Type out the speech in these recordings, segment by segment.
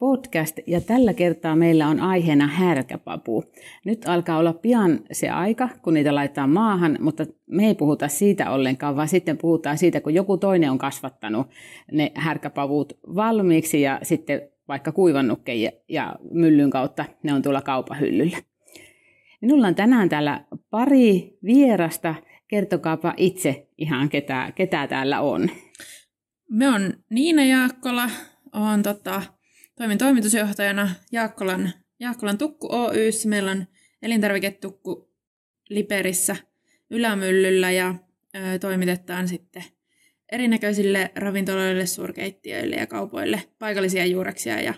podcast ja tällä kertaa meillä on aiheena härkäpapu. Nyt alkaa olla pian se aika, kun niitä laittaa maahan, mutta me ei puhuta siitä ollenkaan, vaan sitten puhutaan siitä, kun joku toinen on kasvattanut ne härkäpavut valmiiksi ja sitten vaikka kuivannutkin ja myllyn kautta ne on tuolla kaupahyllyllä. Minulla on tänään täällä pari vierasta. Kertokaapa itse ihan, ketä, ketä täällä on. Me on Niina Jaakkola, olen tota, Toimin toimitusjohtajana Jaakkolan, Jaakkolan Tukku Oyssä. Meillä on elintarviketukku Liperissä ylämyllyllä ja ö, toimitetaan sitten erinäköisille ravintoloille, suurkeittiöille ja kaupoille paikallisia juureksia ja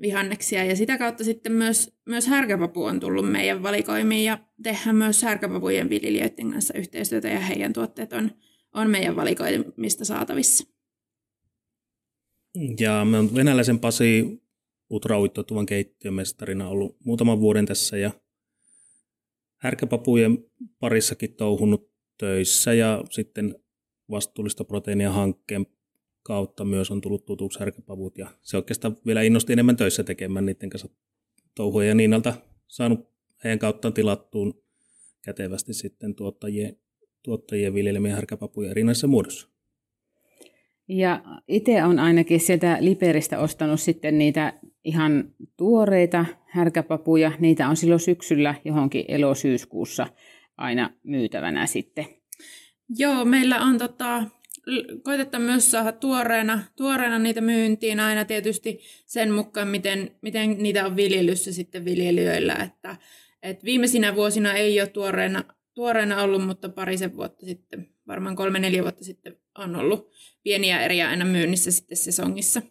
vihanneksia. Ja sitä kautta sitten myös, myös härkäpapu on tullut meidän valikoimiin ja tehdään myös härkäpapujen viljelijöiden kanssa yhteistyötä ja heidän tuotteet on, on meidän valikoimista saatavissa. Ja me on venäläisen Pasi Utrauittotuvan keittiömestarina ollut muutaman vuoden tässä ja härkäpapujen parissakin touhunut töissä ja sitten vastuullista proteiinia hankkeen kautta myös on tullut tutuksi härkäpavut ja se oikeastaan vielä innosti enemmän töissä tekemään niiden kanssa touhuja ja Niinalta saanut heidän kauttaan tilattuun kätevästi sitten tuottajien, tuottajien viljelemiä härkäpapuja erinäisessä muodossa. Ja itse on ainakin sieltä Liperistä ostanut sitten niitä ihan tuoreita härkäpapuja. Niitä on silloin syksyllä johonkin elosyyskuussa aina myytävänä sitten. Joo, meillä on tota, koitetaan myös saada tuoreena, tuoreena niitä myyntiin aina tietysti sen mukaan, miten, miten niitä on viljelyssä sitten viljelijöillä. Että, et viimeisinä vuosina ei ole tuoreena, tuoreena ollut, mutta parisen vuotta sitten, varmaan kolme-neljä vuotta sitten on ollut pieniä eriä aina myynnissä sitten sesongissa.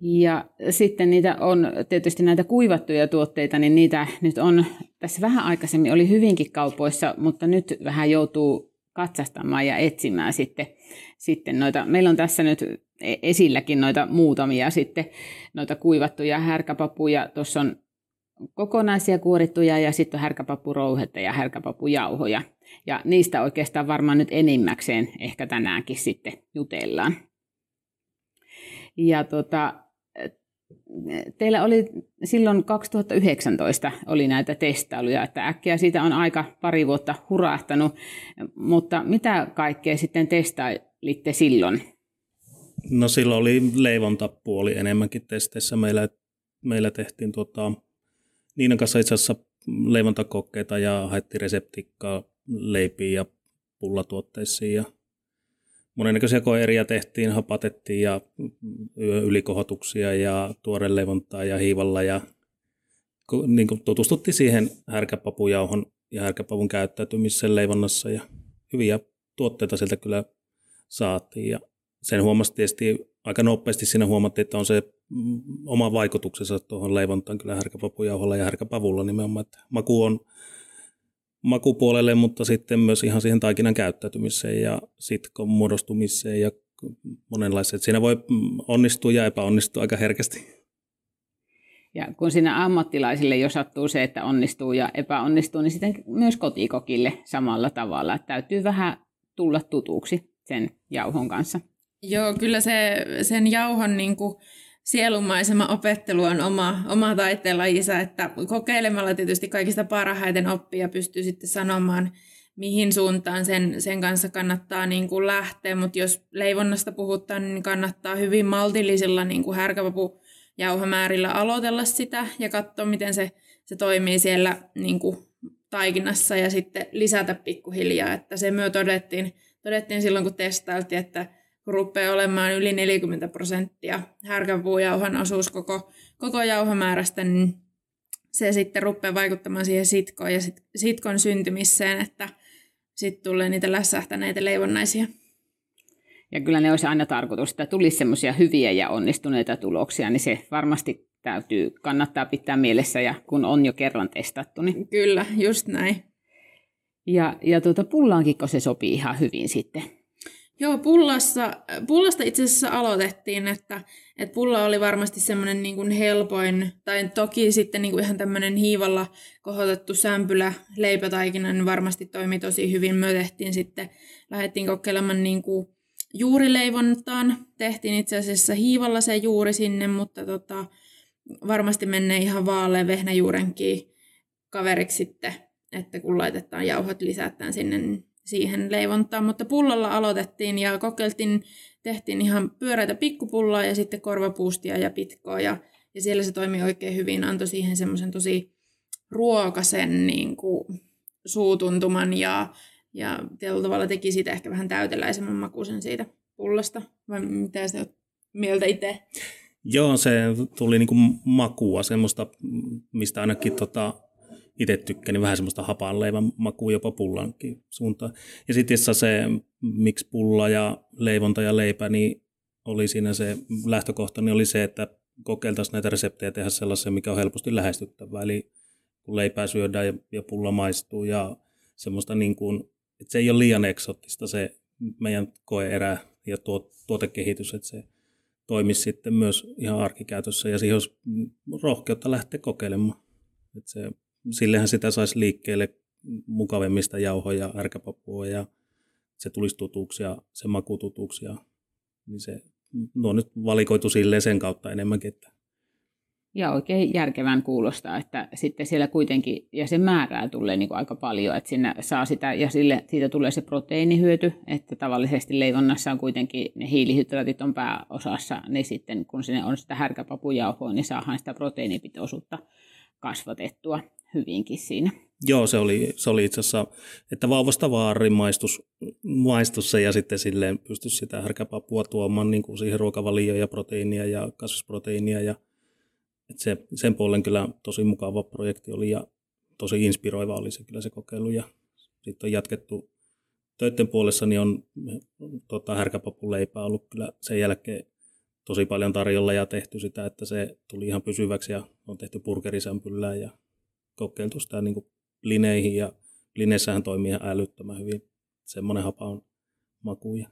Ja sitten niitä on tietysti näitä kuivattuja tuotteita, niin niitä nyt on, tässä vähän aikaisemmin oli hyvinkin kaupoissa, mutta nyt vähän joutuu katsastamaan ja etsimään sitten, sitten noita. Meillä on tässä nyt e-, esilläkin noita muutamia sitten, noita kuivattuja härkäpapuja. Tuossa on kokonaisia kuorittuja ja sitten härkäpapurouhetta ja härkäpapujauhoja. Ja niistä oikeastaan varmaan nyt enimmäkseen ehkä tänäänkin sitten jutellaan. Ja tota, teillä oli silloin 2019 oli näitä testailuja, että äkkiä siitä on aika pari vuotta hurahtanut, mutta mitä kaikkea sitten testailitte silloin? No silloin oli leivontapuoli enemmänkin testeissä. Meillä, meillä tehtiin tota, Niinan kanssa itse asiassa leivontakokeita ja haettiin reseptikkaa leipiin ja pullatuotteisiin ja monennäköisiä koeria tehtiin, hapatettiin ja ylikohotuksia ja tuoreleivontaa ja hiivalla ja niin kuin tutustuttiin siihen härkäpapujauhon ja härkäpavun käyttäytymiseen leivonnassa ja hyviä tuotteita sieltä kyllä saatiin ja sen huomasi tietysti aika nopeasti siinä huomattiin, että on se oma vaikutuksensa tuohon leivontaan kyllä härkäpapujauholla ja härkäpavulla nimenomaan, että maku on makupuolelle, mutta sitten myös ihan siihen taikinan käyttäytymiseen ja sitkon muodostumiseen ja monenlaiseen. Siinä voi onnistua ja epäonnistua aika herkästi. Ja kun siinä ammattilaisille jo sattuu se, että onnistuu ja epäonnistuu, niin sitten myös kotikokille samalla tavalla. Että täytyy vähän tulla tutuksi sen jauhon kanssa. Joo, kyllä se, sen jauhon niin kuin sielumaisema opettelu on oma, oma taiteenlajinsa, että kokeilemalla tietysti kaikista parhaiten oppia pystyy sitten sanomaan, mihin suuntaan sen, sen kanssa kannattaa niin kuin lähteä, mutta jos leivonnasta puhutaan, niin kannattaa hyvin maltillisilla niin kuin härkäpapujauhomäärillä aloitella sitä ja katsoa, miten se, se toimii siellä niin kuin taikinassa ja sitten lisätä pikkuhiljaa, että se myö todettiin, todettiin silloin, kun testailtiin, että rupeaa olemaan yli 40 prosenttia härkäpuujauhan osuus koko, koko jauhomäärästä, niin se sitten rupeaa vaikuttamaan siihen sitkoon ja sit, sitkon syntymiseen, että sitten tulee niitä lässähtäneitä leivonnaisia. Ja kyllä ne olisi aina tarkoitus, että tulisi semmoisia hyviä ja onnistuneita tuloksia, niin se varmasti täytyy, kannattaa pitää mielessä ja kun on jo kerran testattu. Niin. Kyllä, just näin. Ja, ja tuota, pullaankin se sopii ihan hyvin sitten. Joo, pullassa, pullasta itse asiassa aloitettiin, että, että pulla oli varmasti semmoinen niin kuin helpoin, tai toki sitten niin kuin ihan tämmöinen hiivalla kohotettu sämpylä leipätaikina, niin varmasti toimi tosi hyvin. Me tehtiin sitten, lähdettiin kokeilemaan niin kuin juurileivontaan, tehtiin itse asiassa hiivalla se juuri sinne, mutta tota, varmasti menee ihan vaalean vehnäjuurenkin kaveriksi sitten, että kun laitetaan jauhot, lisätään sinne niin siihen leivontaan, mutta pullolla aloitettiin ja kokeiltiin, tehtiin ihan pyöreitä pikkupullaa ja sitten korvapuustia ja pitkoa ja, ja siellä se toimi oikein hyvin, antoi siihen semmoisen tosi ruokasen niin kuin, suutuntuman ja, ja tietyllä tavalla teki siitä ehkä vähän täyteläisemmän makuisen siitä pullasta. Vai mitä se mieltä itse? Joo, se tuli niinku makua, semmoista, mistä ainakin tota, itse tykkään, niin vähän semmoista hapanleivän makua jopa pullankin suuntaan. Ja sitten se, miksi pulla ja leivonta ja leipä, niin oli siinä se lähtökohta, niin oli se, että kokeiltaisiin näitä reseptejä tehdä sellaisia, mikä on helposti lähestyttävää. Eli kun leipää syödään ja, ja pulla maistuu ja semmoista niin kuin, että se ei ole liian eksottista se meidän koeerä ja tuot, tuotekehitys, että se toimisi sitten myös ihan arkikäytössä ja siihen olisi rohkeutta lähteä kokeilemaan. Että se sillehän sitä saisi liikkeelle mukavemmista jauhoja, ärkäpapua ja se tulisi tutuksi ja se maku tutuksi. Ja, niin se, no on nyt valikoitu silleen sen kautta enemmänkin. Että. Ja oikein järkevän kuulostaa, että sitten siellä kuitenkin, ja se määrää tulee niin kuin aika paljon, että sinne saa sitä, ja sille, siitä tulee se proteiinihyöty, että tavallisesti leivonnassa on kuitenkin, ne hiilihydraatit on pääosassa, niin sitten kun sinne on sitä härkäpapujauhoa, niin saadaan sitä proteiinipitoisuutta kasvatettua hyvinkin siinä. Joo, se oli, se oli itse asiassa, että vauvasta vaariin maistus, maistus se ja sitten silleen pystyisi sitä härkäpapua tuomaan niin kuin siihen ruokavalioon ja proteiinia ja kasvisproteiinia. Ja, että se, sen puolen kyllä tosi mukava projekti oli ja tosi inspiroiva oli se kyllä se kokeilu. Ja sitten on jatkettu töiden puolessa, niin on tota, härkäpapuleipää ollut kyllä sen jälkeen tosi paljon tarjolla ja tehty sitä, että se tuli ihan pysyväksi ja on tehty burgerisämpyllään ja kokeiltu sitä niin kuin lineihin ja lineissähän toimii ihan älyttömän hyvin semmoinen hapaun maku. Ja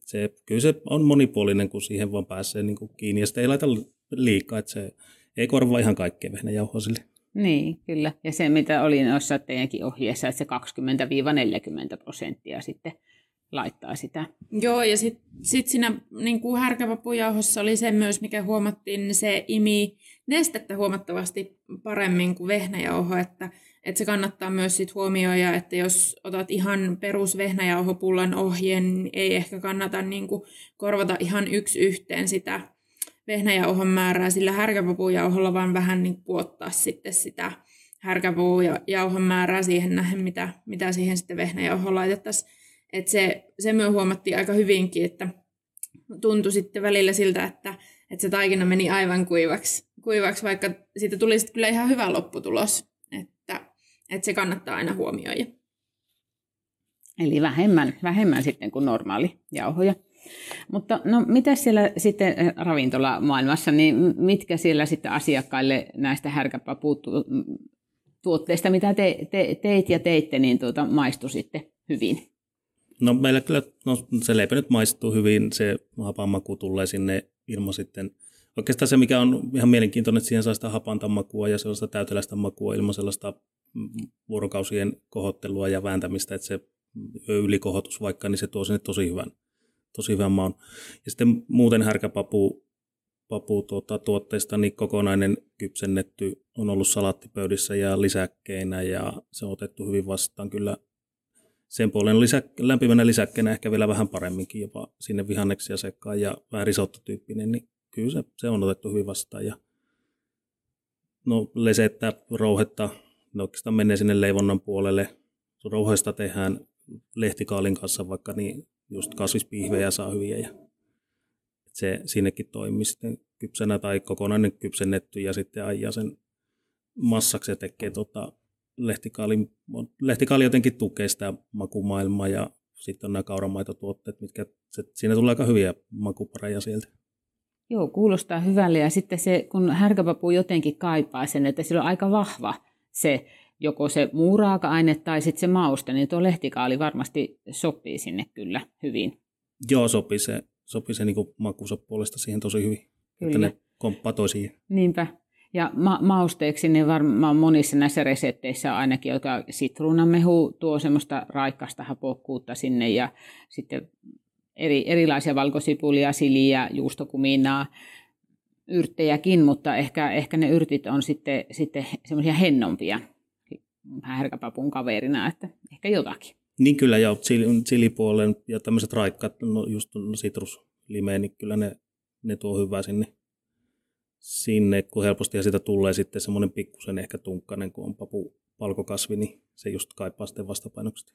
se, kyllä se on monipuolinen, kun siihen vaan pääsee niin kuin kiinni ja sitä ei laita liikaa, että se ei korvaa ihan kaikkea vehnäjauhoa sille. Niin, kyllä. Ja se, mitä oli noissa teidänkin ohjeessa, että se 20-40 prosenttia sitten laittaa sitä. Joo, ja sitten sit siinä niin kuin härkäpapujauhossa oli se myös, mikä huomattiin, niin se imi nestettä huomattavasti paremmin kuin vehnäjauho, että, että se kannattaa myös sit huomioida, että jos otat ihan perus vehnäjauhopullan ohjeen, niin ei ehkä kannata niin kuin korvata ihan yksi yhteen sitä vehnäjauhon määrää sillä härkäpapujauholla, vaan vähän niin puottaa sitten sitä härkäpapujauhon määrää siihen nähden, mitä, mitä siihen sitten vehnäjauhoon laitettaisiin et se, se me huomattiin aika hyvinkin, että tuntui sitten välillä siltä, että, että se taikina meni aivan kuivaksi, kuivaksi vaikka siitä tuli sitten kyllä ihan hyvä lopputulos, että, että se kannattaa aina huomioida. Eli vähemmän, vähemmän sitten kuin normaali jauhoja. Mutta no, mitä siellä sitten eh, ravintolamaailmassa, niin mitkä siellä sitten asiakkaille näistä härkäpaputuotteista, mitä te, te, teit ja teitte, niin tuota, maistui sitten hyvin? No meillä kyllä no, se leipä nyt maistuu hyvin, se hapanmaku tulee sinne ilman sitten. Oikeastaan se, mikä on ihan mielenkiintoinen, että siihen saa sitä hapantamakua ja sellaista täyteläistä makua ilman sellaista vuorokausien kohottelua ja vääntämistä, että se ylikohotus vaikka, niin se tuo sinne tosi hyvän, tosi hyvän maun. Ja sitten muuten härkäpapu papu, tuota, tuotteista, niin kokonainen kypsennetty on ollut salaattipöydissä ja lisäkkeinä ja se on otettu hyvin vastaan kyllä sen puolen lisä, lämpimänä lisäkkeenä ehkä vielä vähän paremminkin jopa sinne vihanneksia sekaan ja vähän risottotyyppinen, niin kyllä se, se on otettu hyvin vastaan. Ja no lesettä, rouhetta, ne oikeastaan menee sinne leivonnan puolelle. Rouhesta tehdään lehtikaalin kanssa vaikka niin just kasvispihvejä saa hyviä ja se sinnekin toimii sitten kypsänä tai kokonainen kypsennetty ja sitten ajaa sen massaksi ja tekee tota lehtikaali, lehtikaali jotenkin tukee sitä makumaailmaa ja sitten on nämä kauramaitotuotteet, mitkä se, siinä tulee aika hyviä makupareja sieltä. Joo, kuulostaa hyvälle. Ja sitten se, kun härkäpapu jotenkin kaipaa sen, että sillä on aika vahva se joko se muu raaka-aine tai sitten se mauste, niin tuo lehtikaali varmasti sopii sinne kyllä hyvin. Joo, sopii se, sopii se niin makuunsa puolesta siihen tosi hyvin, kyllä. että ne komppaa toisiin. Niinpä. Ja ma- mausteeksi niin varmaan monissa näissä resepteissä ainakin, joka sitruunamehu tuo semmoista raikasta hapokkuutta sinne ja sitten eri, erilaisia valkosipulia, siliä, juustokuminaa, yrttejäkin, mutta ehkä, ehkä ne yrtit on sitten, sitten semmoisia hennompia härkäpapun kaverina, että ehkä jotakin. Niin kyllä, ja chilipuolen ja tämmöiset raikkaat, no just sitruslimeen, niin kyllä ne, ne tuo hyvää sinne, sinne, kun helposti ja siitä tulee sitten semmoinen pikkusen ehkä tunkkainen, kun on papu palkokasvi, niin se just kaipaa sitten vastapainoksesta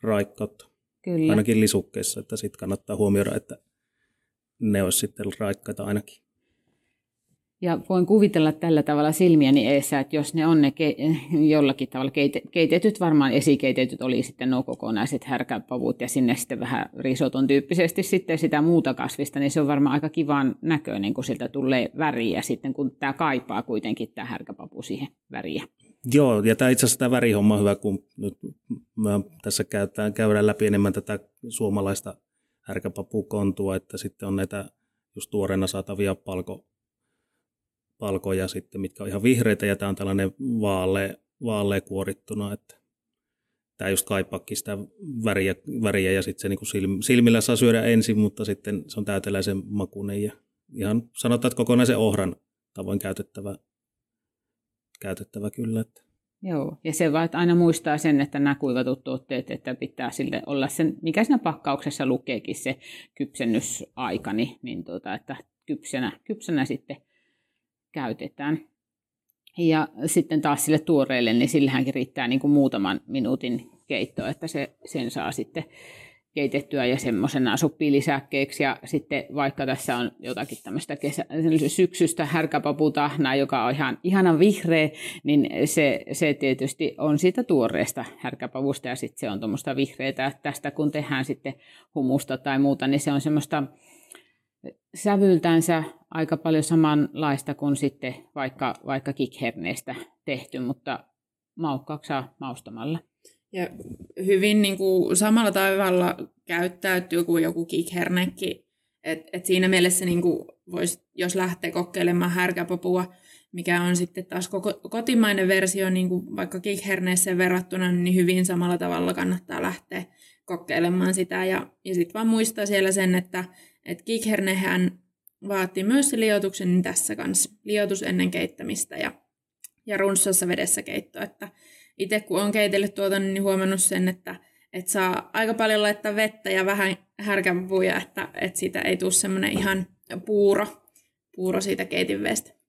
raikkautta. Kyllä. Ainakin lisukkeissa, että sitten kannattaa huomioida, että ne olisi sitten raikkaita ainakin. Ja voin kuvitella tällä tavalla silmiäni eessä, että jos ne on ne ke- jollakin tavalla keite- keitetyt, varmaan esikeitetyt oli sitten nuo kokonaiset härkäpavut ja sinne sitten vähän risoton tyyppisesti sitten sitä muuta kasvista, niin se on varmaan aika kivan näköinen, kun siltä tulee väriä sitten, kun tämä kaipaa kuitenkin tämä härkäpapu siihen väriä. Joo, ja tämä itse asiassa tämä värihomma on hyvä, kun nyt tässä käydään, käydään läpi enemmän tätä suomalaista härkäpapukontua, että sitten on näitä just tuoreena saatavia palko, palkoja sitten, mitkä on ihan vihreitä ja tämä on tällainen vaale, vaale kuorittuna, että tämä just kaipaakin sitä väriä, väriä ja sitten se niin silmillä saa syödä ensin, mutta sitten se on täyteläisen makuinen ja ihan sanotaan, että kokonaisen ohran tavoin käytettävä, käytettävä kyllä. Että. Joo, ja se vaan, että aina muistaa sen, että nämä kuivatut tuotteet, että pitää sille olla sen, mikä siinä pakkauksessa lukeekin se kypsennysaika, niin, niin tuota, että kypsänä, kypsänä sitten käytetään. Ja sitten taas sille tuoreelle, niin sillähänkin riittää niin kuin muutaman minuutin keitto, että se, sen saa sitten keitettyä ja semmoisena sopii lisäkkeeksi. Ja sitten vaikka tässä on jotakin tämmöistä kesä, syksystä härkäpaputahnaa, joka on ihan ihanan vihreä, niin se, se tietysti on siitä tuoreesta härkäpavusta ja sitten se on tuommoista vihreää. Tästä kun tehdään sitten humusta tai muuta, niin se on semmoista sävyltänsä aika paljon samanlaista kuin sitten vaikka, vaikka kikherneestä tehty, mutta maukkaaksi saa maustamalla. Ja hyvin niin kuin samalla tavalla käyttäytyy kuin joku kikhernekin. Et, et siinä mielessä niin kuin vois, jos lähtee kokeilemaan härkäpapua, mikä on sitten taas koko, kotimainen versio niin kuin vaikka kikherneeseen verrattuna, niin hyvin samalla tavalla kannattaa lähteä kokeilemaan sitä. Ja, ja sitten vaan muistaa siellä sen, että et kikhernehän vaatii myös se liotuksen, niin tässä kanssa liotus ennen keittämistä ja, ja runssassa vedessä keitto. Että itse kun on keitellyt tuota, niin huomannut sen, että, että saa aika paljon laittaa vettä ja vähän härkäpapuja, että, että siitä ei tule semmoinen ihan puuro, puuro siitä keitinveestä.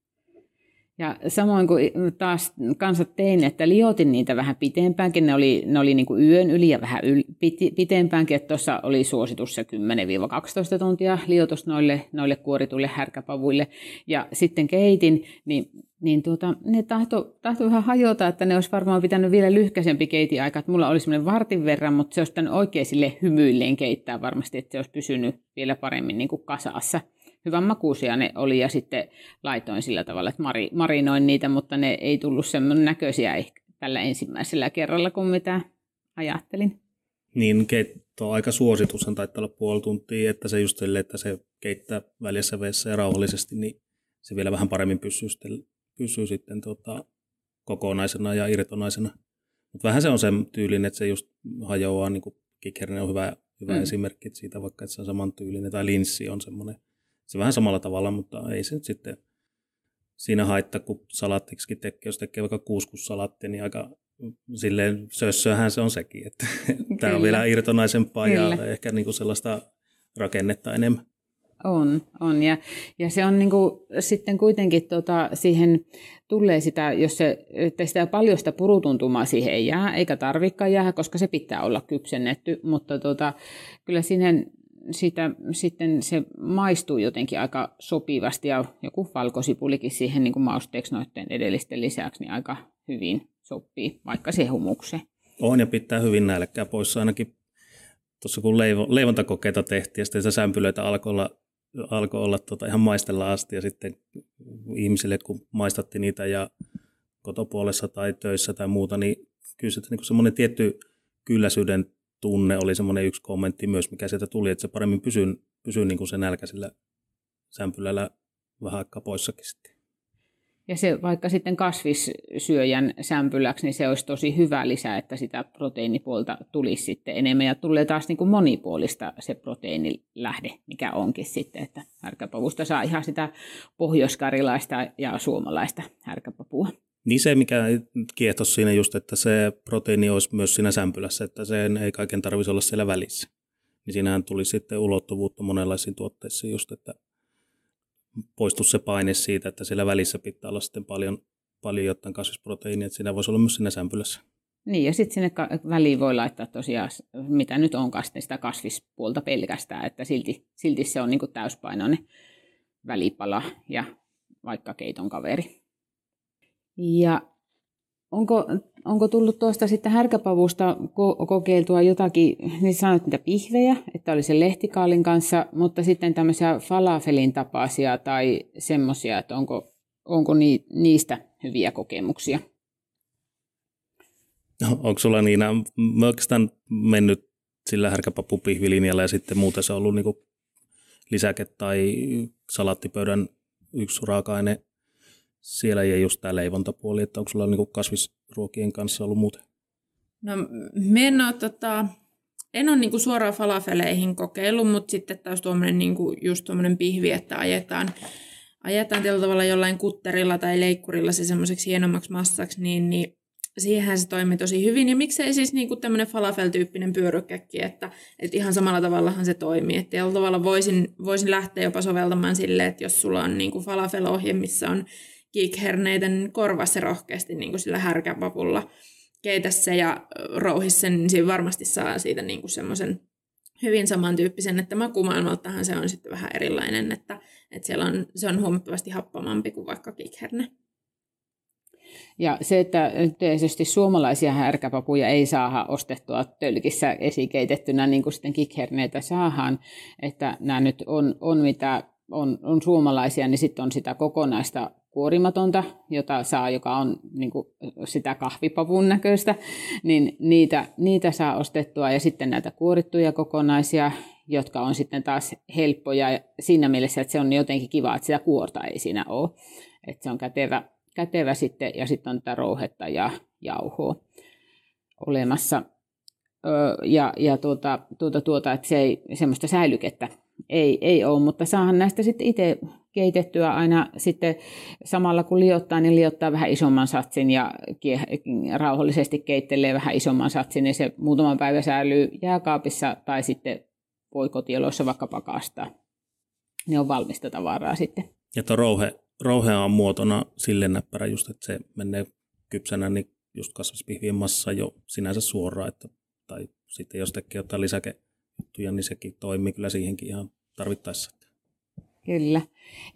Ja samoin kuin taas kanssa tein, että liotin niitä vähän pitempäänkin, ne oli, ne oli niin kuin yön yli ja vähän yl, piti, pitempäänkin, että tuossa oli suositus se 10-12 tuntia liotus noille, noille kuorituille härkäpavuille. Ja sitten keitin, niin, niin tuota, ne tahto, tahto vähän hajota, että ne olisi varmaan pitänyt vielä lyhkäisempi keitiaika, että mulla oli semmoinen vartin verran, mutta se olisi pitänyt oikein sille hymyilleen keittää varmasti, että se olisi pysynyt vielä paremmin niin kuin kasassa hyvän makuisia ne oli ja sitten laitoin sillä tavalla, että mari, marinoin niitä, mutta ne ei tullut semmoinen näköisiä ehkä tällä ensimmäisellä kerralla kuin mitä ajattelin. Niin, keitto aika suositus on taitaa olla puoli tuntia, että se just sille, että se keittää välissä vedessä ja rauhallisesti, niin se vielä vähän paremmin pysyy sitten, pysyy sitten tota, kokonaisena ja irtonaisena. Mutta vähän se on sen tyylin, että se just hajoaa, niin kuin on hyvä, hyvä mm. esimerkki siitä, vaikka että se on saman tyylinen, tai linssi on semmoinen se vähän samalla tavalla, mutta ei se nyt sitten siinä haittaa, kun salaattiksikin tekee, jos tekee vaikka kuuskussalatti, niin aika silleen sössöhän se on sekin, että tämä on vielä irtonaisempaa Kyllä. ja ehkä niin kuin sellaista rakennetta enemmän. On, on. Ja, ja se on niin kuin, sitten kuitenkin tota, siihen tulee sitä, jos se, että sitä paljon sitä purutuntumaa siihen ei jää, eikä tarvikaan jää, koska se pitää olla kypsennetty, mutta tota, kyllä siihen sitä, sitten se maistuu jotenkin aika sopivasti ja joku valkosipulikin siihen niin kuin mausteeksi noiden edellisten lisäksi niin aika hyvin sopii, vaikka se humukseen. On ja pitää hyvin nälkää poissa ainakin tuossa kun leivo, leivontakokeita tehtiin ja sitten sämpylöitä alkoi olla alkoi olla tota ihan maistella asti ja sitten ihmisille, kun maistatti niitä ja kotopuolessa tai töissä tai muuta, niin kyllä se niin semmoinen tietty kylläisyyden tunne oli semmoinen yksi kommentti myös, mikä sieltä tuli, että se paremmin pysyy, pysyy niin kuin se nälkä sillä sämpylällä vähän aikaa poissakin sitten. Ja se vaikka sitten kasvissyöjän sämpyläksi, niin se olisi tosi hyvä lisä, että sitä proteiinipuolta tulisi sitten enemmän. Ja tulee taas niin kuin monipuolista se proteiinilähde, mikä onkin sitten, että härkäpavusta saa ihan sitä pohjoiskarilaista ja suomalaista härkäpapua. Niin se, mikä kiehtosi siinä just, että se proteiini olisi myös siinä sämpylässä, että sen ei kaiken tarvitsisi olla siellä välissä. Niin siinähän tuli sitten ulottuvuutta monenlaisiin tuotteisiin just, että poistu se paine siitä, että siellä välissä pitää olla sitten paljon, paljon jotain kasvisproteiinia, että siinä voisi olla myös siinä sämpylässä. Niin, ja sitten sinne väliin voi laittaa tosiaan, mitä nyt sitten sitä kasvispuolta pelkästään, että silti, silti se on niin täyspainoinen välipala ja vaikka keiton kaveri. Ja onko, onko tullut tuosta sitten härkäpavusta ko- kokeiltua jotakin, niin sanoit niitä pihvejä, että oli sen lehtikaalin kanssa, mutta sitten tämmöisiä falafelin tapaisia tai semmoisia, että onko, onko ni, niistä hyviä kokemuksia? No, onko sulla Niina, mä oikeastaan mennyt sillä härkäpapupihvilinjalla ja sitten muuten se on ollut niinku lisäke tai salaattipöydän yksi raaka-aine siellä ja just tämä leivontapuoli, että onko sulla niinku kasvisruokien kanssa ollut muuten? No me en ole, tota, en ole niinku suoraan falafeleihin kokeillut, mutta sitten taas tuommoinen niinku, just tuommoinen pihvi, että ajetaan, ajetaan tällä tavalla jollain kutterilla tai leikkurilla se semmoiseksi hienommaksi massaksi, niin, niin siihen se toimi tosi hyvin. Ja miksei siis niinku tämmöinen falafel-tyyppinen pyörykäkki, että, että ihan samalla tavallahan se toimii. Että tällä tavalla voisin, voisin lähteä jopa soveltamaan silleen, että jos sulla on niinku falafel-ohje, missä on kiikherneitä, korvaa se rohkeasti niin kuin sillä härkäpapulla. Keitä se ja rouhi sen, niin siinä varmasti saa siitä niin kuin semmoisen hyvin samantyyppisen, että makumaailmaltahan se on sitten vähän erilainen, että, että siellä on, se on huomattavasti happamampi kuin vaikka kikherne. Ja se, että tietysti suomalaisia härkäpapuja ei saa ostettua tölkissä esikeitettynä, niin kuin sitten kikherneitä saahan, että nämä nyt on, on mitä on, on suomalaisia, niin sitten on sitä kokonaista kuorimatonta, jota saa, joka on niin kuin sitä kahvipavun näköistä, niin niitä, niitä saa ostettua. Ja sitten näitä kuorittuja kokonaisia, jotka on sitten taas helppoja siinä mielessä, että se on jotenkin kiva, että sitä kuorta ei siinä ole. Että se on kätevä, kätevä sitten, ja sitten on tätä rouhetta ja jauhoa olemassa. Öö, ja ja tuota, tuota, tuota, että se ei semmoista säilykettä ei, ei ole, mutta saahan näistä sitten itse keitettyä aina sitten samalla kun liottaa, niin liottaa vähän isomman satsin ja rauhallisesti keittelee vähän isomman satsin, niin se muutama päivä säilyy jääkaapissa tai sitten voi kotieloissa vaikka pakastaa. Ne on valmista tavaraa sitten. Ja tuo rouhe, rouhe on muotona sille näppärä just, että se menee kypsänä, niin just kasvispihvien massa jo sinänsä suoraan, että, tai sitten jos tekee jotain lisäkejuttuja, niin sekin toimii kyllä siihenkin ihan tarvittaessa. Kyllä.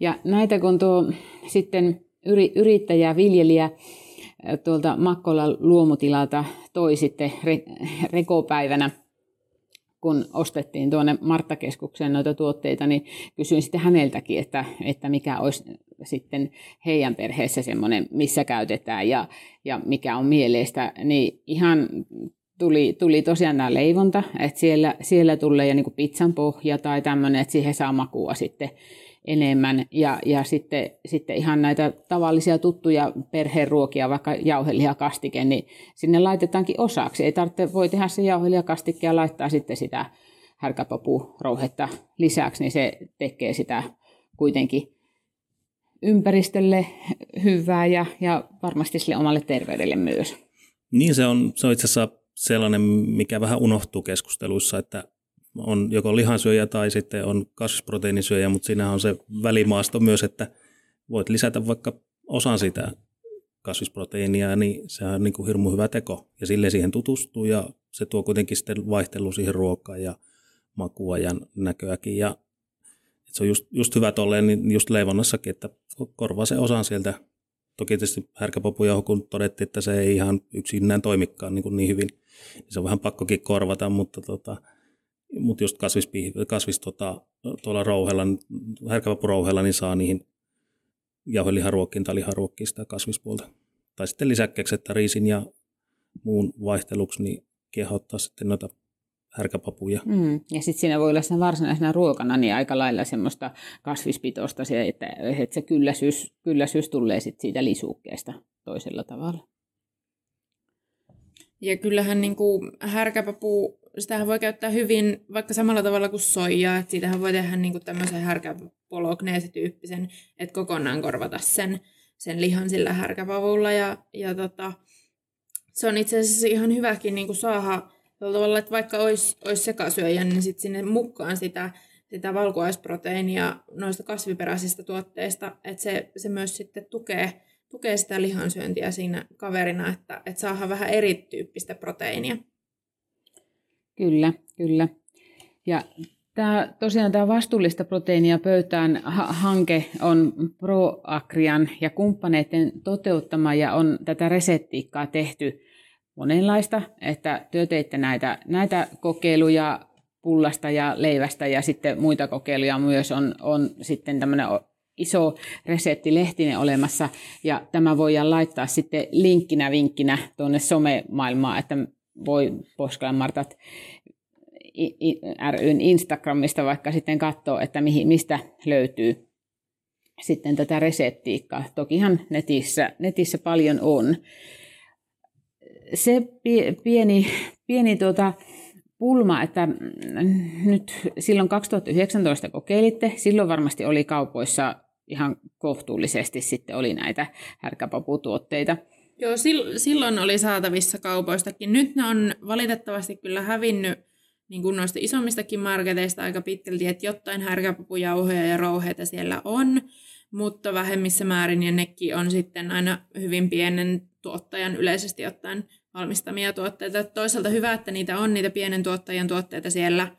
Ja näitä kun tuo sitten yri, yrittäjä, viljelijä tuolta Makkolan luomutilalta toi sitten re, rekopäivänä, kun ostettiin tuonne Marttakeskukseen noita tuotteita, niin kysyin sitten häneltäkin, että, että mikä olisi sitten heidän perheessä semmoinen, missä käytetään ja, ja mikä on mieleistä, niin ihan tuli, tuli tosiaan nämä leivonta, että siellä, siellä tulee niin pizzan pohja tai tämmöinen, että siihen saa makua sitten enemmän. Ja, ja sitten, sitten ihan näitä tavallisia tuttuja perheruokia, vaikka jauhelihakastike, niin sinne laitetaankin osaksi. Ei tarvitse, voi tehdä se jauhelihakastike ja laittaa sitten sitä härkäpapurouhetta lisäksi, niin se tekee sitä kuitenkin ympäristölle hyvää ja, ja varmasti sille omalle terveydelle myös. Niin se on, se on itse asiassa sellainen, mikä vähän unohtuu keskusteluissa, että on joko lihansyöjä tai sitten on kasvisproteiinisyöjä, mutta siinä on se välimaasto myös, että voit lisätä vaikka osan sitä kasvisproteiinia, niin se on niin kuin hirmu hyvä teko. Ja sille siihen tutustuu ja se tuo kuitenkin sitten vaihtelu siihen ruokaan ja makua ja näköäkin. Ja se on just, just hyvä tolleen, niin just leivonnassakin, että korvaa se osan sieltä. Toki tietysti härkäpapuja, kun todettiin, että se ei ihan yksinään toimikaan niin, kuin niin hyvin, niin se on vähän pakkokin korvata, mutta tota, mutta just kasvis, kasvis tota, tuolla rouhella, härkäpapurouhella, niin saa niihin jauheliharuokkiin tai liharuokkiin sitä kasvispuolta. Tai sitten lisäkkeeksi, että riisin ja muun vaihteluksi, niin kehottaa sitten noita härkäpapuja. Mm. Ja sitten siinä voi olla sen varsinaisena ruokana niin aika lailla semmoista kasvispitoista, se, että, että se kylläisyys, kylläisyys tulee sit siitä lisukkeesta toisella tavalla. Ja kyllähän niin kuin härkäpapu, sitähän voi käyttää hyvin vaikka samalla tavalla kuin soijaa, että siitähän voi tehdä niin kuin tämmöisen härkäpologneesityyppisen, että kokonaan korvata sen, sen lihan sillä härkäpavulla. Ja, ja tota, se on itse asiassa ihan hyväkin niin kuin saada tavalla, että vaikka olisi, olisi sekasyöjä, niin sitten sinne mukaan sitä, sitä valkuaisproteiinia noista kasviperäisistä tuotteista, että se, se myös sitten tukee, tukee sitä lihansyöntiä siinä kaverina, että, että saadaan vähän erityyppistä proteiinia. Kyllä, kyllä. Ja Tämä, tosiaan tämä vastuullista proteiinia pöytään hanke on ProAgrian ja kumppaneiden toteuttama ja on tätä reseptiikkaa tehty monenlaista, että työ teitte näitä, näitä kokeiluja pullasta ja leivästä ja sitten muita kokeiluja myös on, on sitten tämmöinen iso reseptilehtinen olemassa ja tämä voidaan laittaa sitten linkkinä vinkkinä tuonne somemaailmaan, että voi Poskalan Martat ryn Instagramista vaikka sitten katsoa, että mihin, mistä löytyy sitten tätä reseptiikkaa. Tokihan netissä, netissä paljon on se pieni, pieni tuota pulma, että nyt silloin 2019 kokeilitte, silloin varmasti oli kaupoissa ihan kohtuullisesti sitten oli näitä härkäpaputuotteita. Joo, silloin oli saatavissa kaupoistakin. Nyt ne on valitettavasti kyllä hävinnyt niin kuin noista isommistakin marketeista aika pitkälti, että jotain härkäpapujauhoja ja rouheita siellä on, mutta vähemmissä määrin ja nekin on sitten aina hyvin pienen tuottajan yleisesti ottaen valmistamia tuotteita. Toisaalta hyvä, että niitä on, niitä pienen tuottajan tuotteita siellä.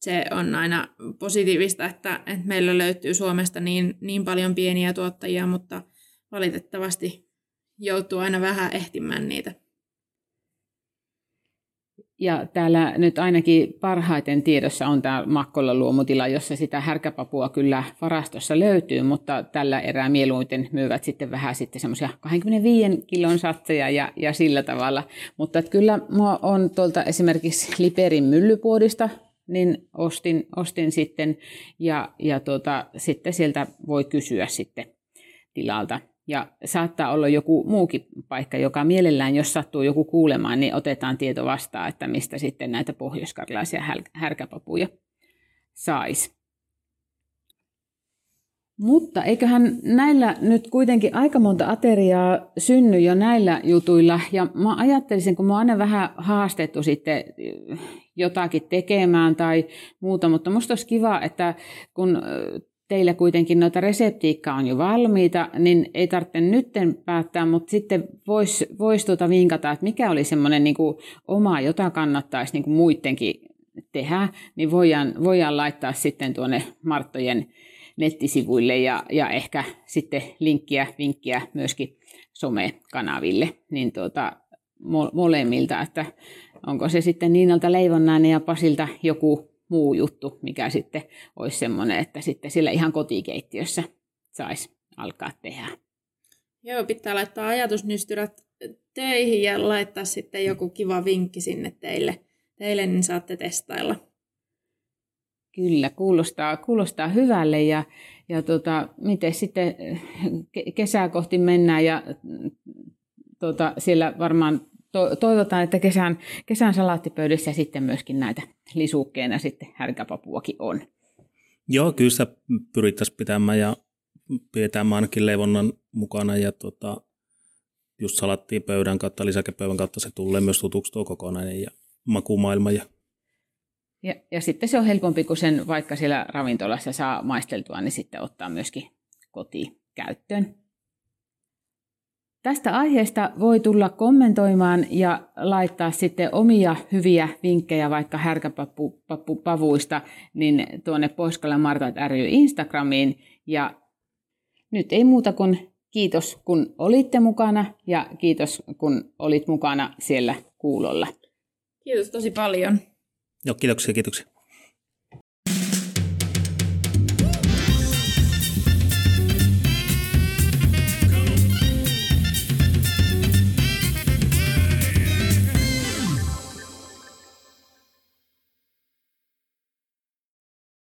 Se on aina positiivista, että, että meillä löytyy Suomesta niin, niin paljon pieniä tuottajia, mutta valitettavasti joutuu aina vähän ehtimään niitä. Ja täällä nyt ainakin parhaiten tiedossa on tämä Makkolla luomutila, jossa sitä härkäpapua kyllä varastossa löytyy, mutta tällä erää mieluiten myyvät sitten vähän sitten semmoisia 25 kilon satseja ja, ja sillä tavalla. Mutta että kyllä mua on tuolta esimerkiksi Liperin myllypuodista, niin ostin, ostin sitten ja, ja tuota, sitten sieltä voi kysyä sitten tilalta ja saattaa olla joku muukin paikka, joka mielellään, jos sattuu joku kuulemaan, niin otetaan tieto vastaan, että mistä sitten näitä pohjoiskarjalaisia härkäpapuja saisi. Mutta eiköhän näillä nyt kuitenkin aika monta ateriaa synny jo näillä jutuilla. Ja mä ajattelisin, kun mä oon aina vähän haastettu sitten jotakin tekemään tai muuta, mutta musta olisi kiva, että kun teillä kuitenkin noita reseptiikkaa on jo valmiita, niin ei tarvitse nytten päättää, mutta sitten voisi vois tuota vinkata, että mikä oli semmoinen niin oma, jota kannattaisi niin kuin muidenkin tehdä, niin voidaan, voidaan laittaa sitten tuonne Marttojen nettisivuille ja, ja ehkä sitten linkkiä, vinkkiä myöskin somekanaville, niin tuota, molemmilta, että onko se sitten Niinalta Leivonnainen ja Pasilta joku muu juttu, mikä sitten olisi semmoinen, että sitten sillä ihan kotikeittiössä saisi alkaa tehdä. Joo, pitää laittaa ajatusnystyrät töihin ja laittaa sitten joku kiva vinkki sinne teille, teille niin saatte testailla. Kyllä, kuulostaa, kuulostaa hyvälle ja, ja tota, miten sitten kesää kohti mennään ja tota, siellä varmaan to, toivotaan, että kesän, kesän salaattipöydissä sitten myöskin näitä lisukkeena sitten härkäpapuakin on. Joo, kyllä sitä pyrittäisiin pitämään ja pidetään ainakin leivonnan mukana ja tota, just salattiin pöydän kautta, lisäkepöydän kautta se tulee myös tutuksi tuo kokonainen ja makumaailma. Ja... Ja, ja sitten se on helpompi, kun sen vaikka siellä ravintolassa saa maisteltua, niin sitten ottaa myöskin kotiin käyttöön. Tästä aiheesta voi tulla kommentoimaan ja laittaa sitten omia hyviä vinkkejä vaikka härkäpavuista niin tuonne Poiskalla Martat ry Instagramiin. Ja nyt ei muuta kuin kiitos kun olitte mukana ja kiitos kun olit mukana siellä kuulolla. Kiitos tosi paljon. Joo, kiitoksia, kiitoksia.